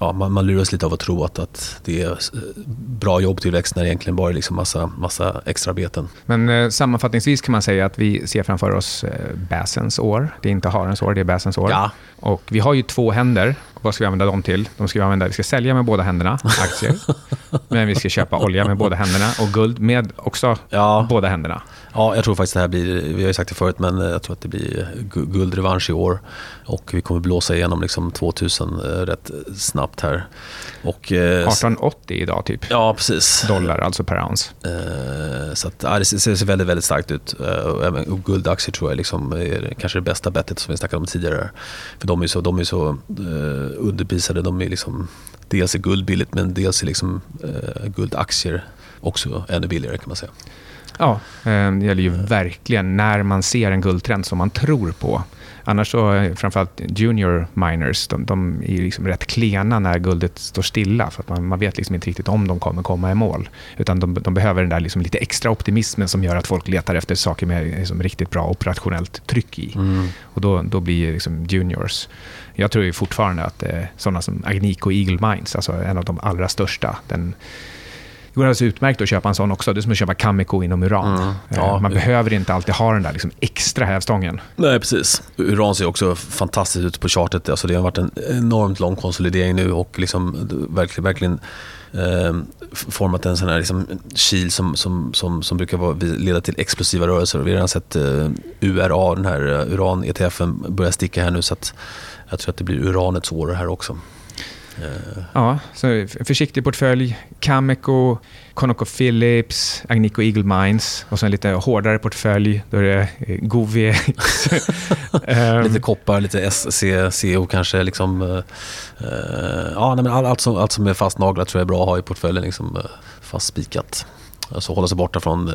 ja, man, man luras lite av att tro att, att det är bra jobbtillväxt när det egentligen bara är liksom massa, massa extraarbeten.
Men eh, sammanfattningsvis kan man säga att vi ser framför oss eh, Bassens år. Det är inte harens år, det är Bassens år.
Ja.
Och vi har ju två händer. Vad ska vi använda dem till? De ska vi, använda, vi ska sälja med båda händerna, aktier. men vi ska köpa olja med båda händerna och guld med också ja. båda händerna.
Ja, jag tror faktiskt det här blir, vi har ju sagt det förut, men jag tror att det blir guldrevansch i år. Och vi kommer blåsa igenom liksom 2000 eh, rätt snabbt här.
Och, 1880 eh, idag typ.
Ja, precis.
Dollar alltså per ounce.
Eh, så att, ja, det ser väldigt, väldigt starkt ut. Och även guldaktier tror jag liksom är kanske det bästa bettet som vi snackade om tidigare. För de är så, de är så uh, underprisade. De är liksom, dels är guld billigt men dels är liksom, eh, guldaktier också ännu billigare kan man säga.
Ja, eh, det gäller ju verkligen när man ser en guldtrend som man tror på. Annars så, eh, framförallt junior miners, de, de är liksom rätt klena när guldet står stilla. För att man, man vet liksom inte riktigt om de kommer komma i mål. Utan de, de behöver den där liksom lite extra optimismen som gör att folk letar efter saker med liksom riktigt bra operationellt tryck i. Mm. Och då, då blir liksom juniors. Jag tror ju fortfarande att eh, sådana som Agnico Eagle Mines, alltså en av de allra största, den, går alldeles utmärkt att köpa en sån också. Det är som att köpa Cameco inom uran. Mm. Ja, man behöver inte alltid ha den där liksom extra hävstången.
Nej, precis. Uran ser också fantastiskt ut på chartet. Alltså det har varit en enormt lång konsolidering nu och liksom verkligen, verkligen eh, format en sån här liksom, kil som, som, som, som brukar vara, leda till explosiva rörelser. Vi har redan sett eh, URA, den här uh, uran-ETFen, börja sticka här nu. Så att jag tror att det blir uranets år här också.
Ja, så försiktig portfölj. Cameco, ConocoPhillips, Agnico Eagle Mines och så en lite hårdare portfölj. Då är det eh, GoVX.
lite koppar, lite SC, CO kanske. Liksom, uh, ja, nej, men allt, som, allt som är fastnaglat tror jag är bra att ha i portföljen. Liksom, fastspikat. Alltså hålla sig borta från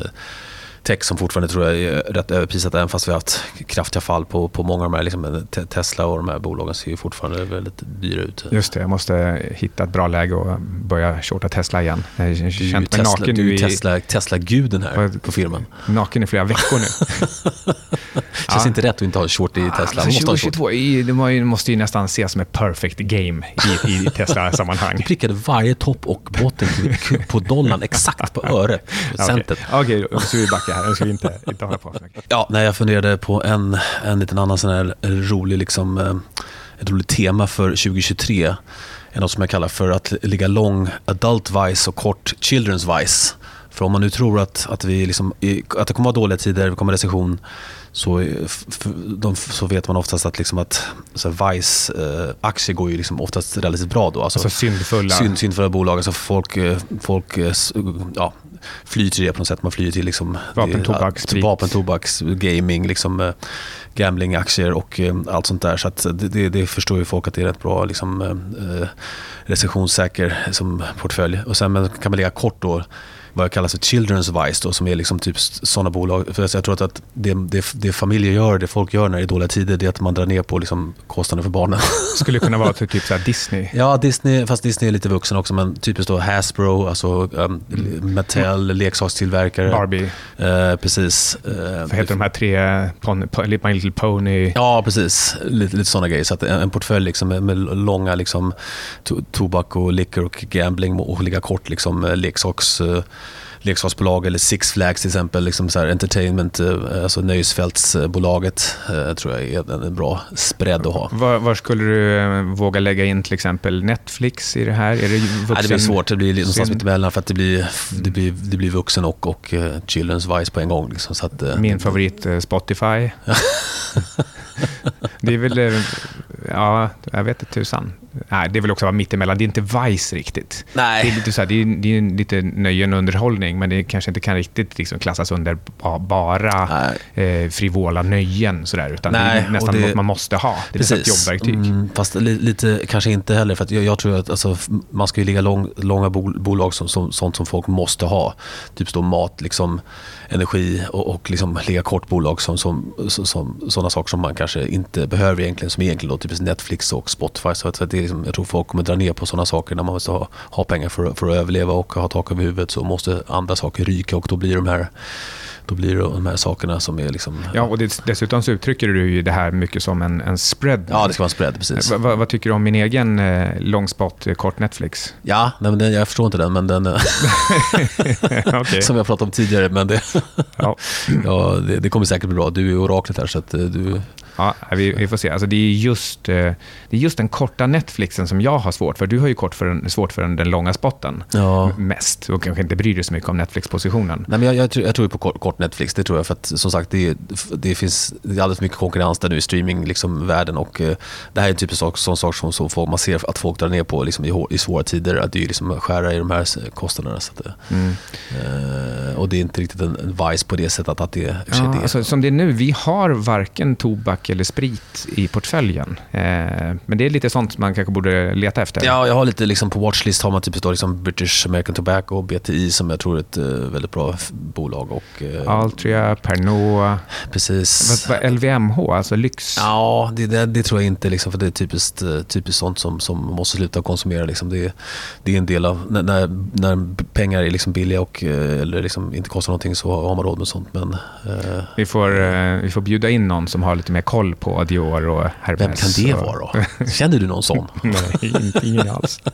tech som fortfarande tror jag är rätt överprisat även fast vi har haft kraftiga fall på, på många av de här. Liksom, Tesla och de här bolagen ser ju fortfarande väldigt dyra ut.
Just det, jag måste hitta ett bra läge och börja shorta Tesla igen. Jag har
känt mig Tesla, naken du är Tesla, Tesla-guden här på firman.
Naken i flera veckor nu.
känns ja. inte rätt att inte ha short i Tesla. Alltså,
måste 2022, det måste ju nästan ses som ett perfect game i, i Tesla-sammanhang.
Du prickade varje topp och botten på dollarn exakt på öre.
Okej, okay. okay, ska vi backa här. Jag ska inte, inte hålla på
för mycket. Ja, nej, jag funderade på en, en liten annan sån här rolig, liksom, eh, ett roligt tema för 2023. Är något som jag kallar för att ligga lång adult vice och kort children's vice. För om man nu tror att, att, vi liksom, att det kommer att vara dåliga tider, det kommer recession, så, de, så vet man oftast att, liksom att så Vice-aktier eh, går ju liksom oftast relativt bra då.
Alltså, alltså syndfulla.
Synd, syndfulla bolag. Alltså folk, eh, folk eh, ja, flyr till det på något sätt. Man flyr till liksom,
vapen, tobaks,
det, vapen, tobaks, gaming, liksom, eh, gamblingaktier och eh, allt sånt där. Så det, det, förstår ju folk att det är rätt bra liksom, eh, recessionssäker som portfölj. Och sen kan man ligga kort då vad jag kallar för children's vice då, som är liksom typ sådana bolag. För jag tror att det, det, det, familjer gör, det folk gör när det är dåliga tider, det är att man drar ner på liksom kostnader för barnen.
Skulle kunna vara typ, typ så Disney?
Ja, Disney, fast Disney är lite vuxen också, men typiskt då Hasbro, alltså um, Mattel, mm. leksakstillverkare.
Barbie.
Uh, precis.
Uh, Vad heter de här tre, pon, My Little Pony?
Ja, precis. Lite, lite sådana grejer. Så att en, en portfölj liksom med, med långa liksom, to, tobak och liquor och gambling och ligga kort liksom, leksaks... Leksaksbolag eller Six Flags till exempel, liksom så entertainment, eh, alltså nöjesfältsbolaget eh, tror jag är en bra spread att ha.
Var, var, skulle du eh, våga lägga in till exempel Netflix i det här? Är det, vuxen...
Nej, det blir svårt, det blir någonstans mittemellan för att det blir, det blir, det blir vuxen och, och children's vice på en gång. Liksom, så att,
Min favorit Spotify. det är väl, ja, jag vet inte tusan. Nej, det vill också vara mittemellan. Det är inte Vice riktigt.
Nej.
Det är lite, så här, det är, det är lite nöjen och underhållning, men det kanske inte kan riktigt liksom klassas under bara eh, frivola nöjen. Så där, utan Nej, det är nästan det, något man måste ha. Det är precis. ett jobbverktyg. Mm,
fast li, lite kanske inte heller, för jag, jag, tror att alltså, man ska ju ligga lång, långa bolag som, som, sånt som folk måste ha. Typ stå mat, liksom, energi och, och liksom ligga kort bolag som, som, som, som, sådana saker som man kanske inte behöver egentligen, som egentligen då, typ Netflix och Spotify. Så att, så att det liksom, jag tror folk kommer dra ner på sådana saker när man måste ha, ha pengar för, för att överleva och ha tak över huvudet så måste andra saker ryka och då blir de här då blir det de här sakerna som är liksom...
Ja, och det, dessutom så uttrycker du ju det här mycket som en, en spread.
Ja, det ska vara en spread, precis.
Va, va, vad tycker du om min egen eh, långspot, eh, kort Netflix?
Ja, nej, men den, jag förstår inte den, men den... Okay. som jag pratade om tidigare, men det, ja. ja, det, det, kommer säkert bli bra. Du är oraklet här, så att eh, du...
Ja, vi, vi, får se. Alltså det, är just, det är just den korta Netflixen som jag har svårt för. Du har ju kort för den, svårt för den, den långa spotten ja. mest och kanske inte bryr dig så mycket om Netflix-positionen.
Nej, men jag, jag, tror, jag tror på kort, kort Netflix, det tror jag. För att som sagt, det, det finns det är alldeles mycket konkurrens där nu i streamingvärlden. Liksom, och, uh, det här är en typ av sak, sån sak som, som får, man ser att folk drar ner på liksom, i, i svåra tider. Att det är liksom skära i de här kostnaderna. Så att, mm. uh, och det är inte riktigt en, en vice på det sättet att det,
ja, det är. Alltså, som det är nu, vi har varken tobak tobak eller sprit i portföljen. Eh, men det är lite sånt man kanske borde leta efter.
Ja, jag har lite liksom på watchlist har man typ liksom British American Tobacco och BTI som jag tror är ett uh, väldigt bra bolag. Och, uh,
Altria, Pernod.
Precis.
LVMH, alltså lyx?
Ja, det, det, det, tror jag inte. Liksom, för Det är typiskt, typiskt sånt som, som man måste sluta konsumera. Liksom. Det, det är en del av... När, när pengar är liksom billiga och eller liksom inte kostar någonting så har man råd med sånt. Men, uh,
vi, får, vi får bjuda in någon som har lite mer koll på Dior och Hermes.
Vem kan det vara då? Känner du någon sån?
Nej, inte, ingen alls.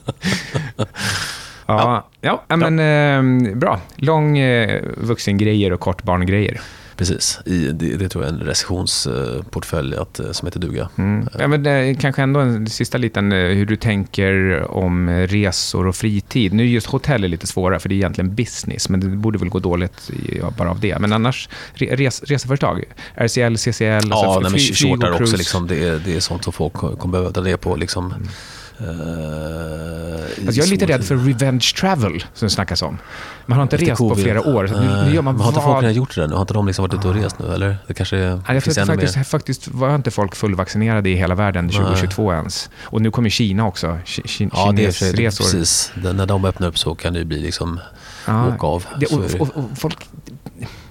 Ja, ja, ja men eh, bra. Lång eh, vuxengrejer och kort barngrejer.
Precis, I, det, det tror jag är en recessionsportfölj att, eh, som heter duga.
Mm. Ja, men det, kanske ändå en sista liten, eh, hur du tänker om resor och fritid. Nu är just hotell är lite svåra, för det är egentligen business, men det borde väl gå dåligt ja, bara av det. Men annars, res, reseföretag, RCL, CCL,
ja, alltså, nej, men short är också, liksom, det, är, det är sånt som folk kommer behöva dra ner på. Liksom. Mm. Uh,
alltså jag är lite rädd för revenge travel, som det snackas om. Man har inte Efter rest COVID. på flera år. Så nu, nu gör man
har inte folk gjort det nu? Har inte de liksom varit ute och rest nu? Eller? Det kanske
ja, jag finns ännu faktiskt, mer? Faktiskt var inte folk fullvaccinerade i hela världen 2022 Nej. ens. Och nu kommer Kina också. Ki
ja, det är, precis. när de öppnar upp så kan det bli liksom åka av. Det, och, och, och folk,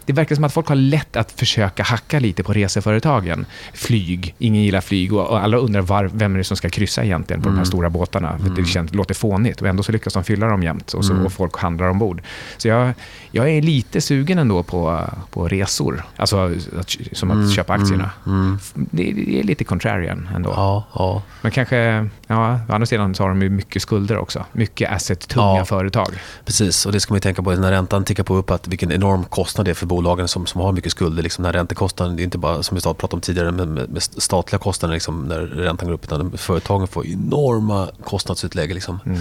det verkar som att folk har lätt att försöka hacka lite på reseföretagen. Flyg, ingen gillar flyg och alla undrar var, vem är det som ska kryssa egentligen på mm. de här mm. stora båtarna. För mm. Det känns, låter fånigt och ändå så lyckas de fylla dem jämt och, så, mm. och folk handlar ombord. Så jag, jag är lite sugen ändå på, på resor, alltså att, som att mm. köpa aktierna. Mm. Det, det, är lite contrarian ändå.
Ja, ja.
Men kanske, ja, å andra sidan så har de ju mycket skulder också. Mycket asset-tunga ja, företag.
Precis, och det ska man tänka på när räntan tickar på upp, att vilken enorm kostnad det är för bolagen som, som har mycket skulder. Liksom, när räntekostnaden, det är inte bara som vi pratade om tidigare, med, med statliga kostnader liksom, när räntan går upp, utan företagen får enorma kostnadsutlägg. Liksom. Mm.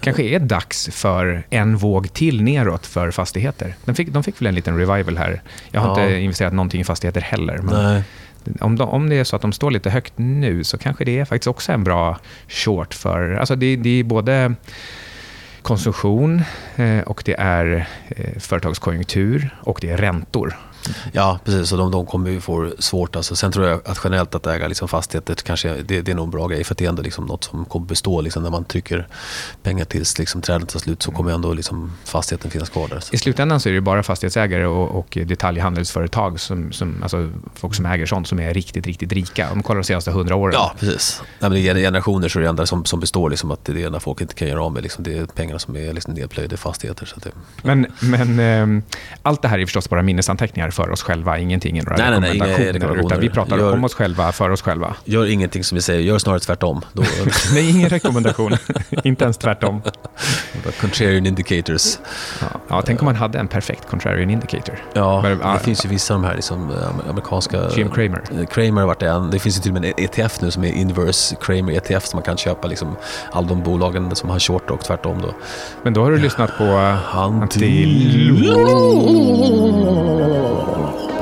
kanske är dags för en våg till neråt för fastigheter. De fick, de fick väl en liten revival här. Jag har ja. inte investerat någonting i fastigheter heller. Men Nej. Om, de, om det är så att de står lite högt nu så kanske det är faktiskt också en bra short för... Alltså det, det är både konsumtion eh, och det är eh, företagskonjunktur och det är räntor.
Ja, precis. Och de, de kommer ju få svårt. Alltså. Sen tror jag att generellt att äga liksom fastigheter kanske, det, det är nog en bra grej. För det är ändå liksom något som kommer bestå. Liksom, när man trycker pengar tills liksom, trädet tar slut så kommer ändå liksom, fastigheten finnas kvar där. Så.
I slutändan så är det bara fastighetsägare och, och detaljhandelsföretag, som, som, alltså folk som äger sånt, som är riktigt, riktigt rika. De kollar de senaste hundra åren.
Ja, precis. Nej, men det är generationer så är det enda som, som består. Liksom, att det är det enda folk inte kan göra av med. Liksom, det är pengarna som är liksom, nedplöjda i fastigheter. Så det...
Men, men eh, allt det här är förstås bara minnesanteckningar för oss själva, ingenting i några nej, rekommendationer. Nej, nej, rekommendationer. Utan vi pratar gör, om oss själva, för oss själva.
Gör ingenting som vi säger, gör snarare tvärtom. Då...
nej, ingen rekommendation. Inte ens tvärtom.
Contrarian indicators.
Ja, ja, tänk om man hade en perfekt contrarian indicator.
Ja, Men, det finns ju vissa av de här liksom, eh, amerikanska...
Jim Cramer.
Eh, Cramer har varit en. Det finns ju till och med en ETF nu som är Inverse Cramer ETF som man kan köpa liksom, alla de bolagen som har short och tvärtom. Då.
Men då har du lyssnat på...
Antil... Antil... Oh.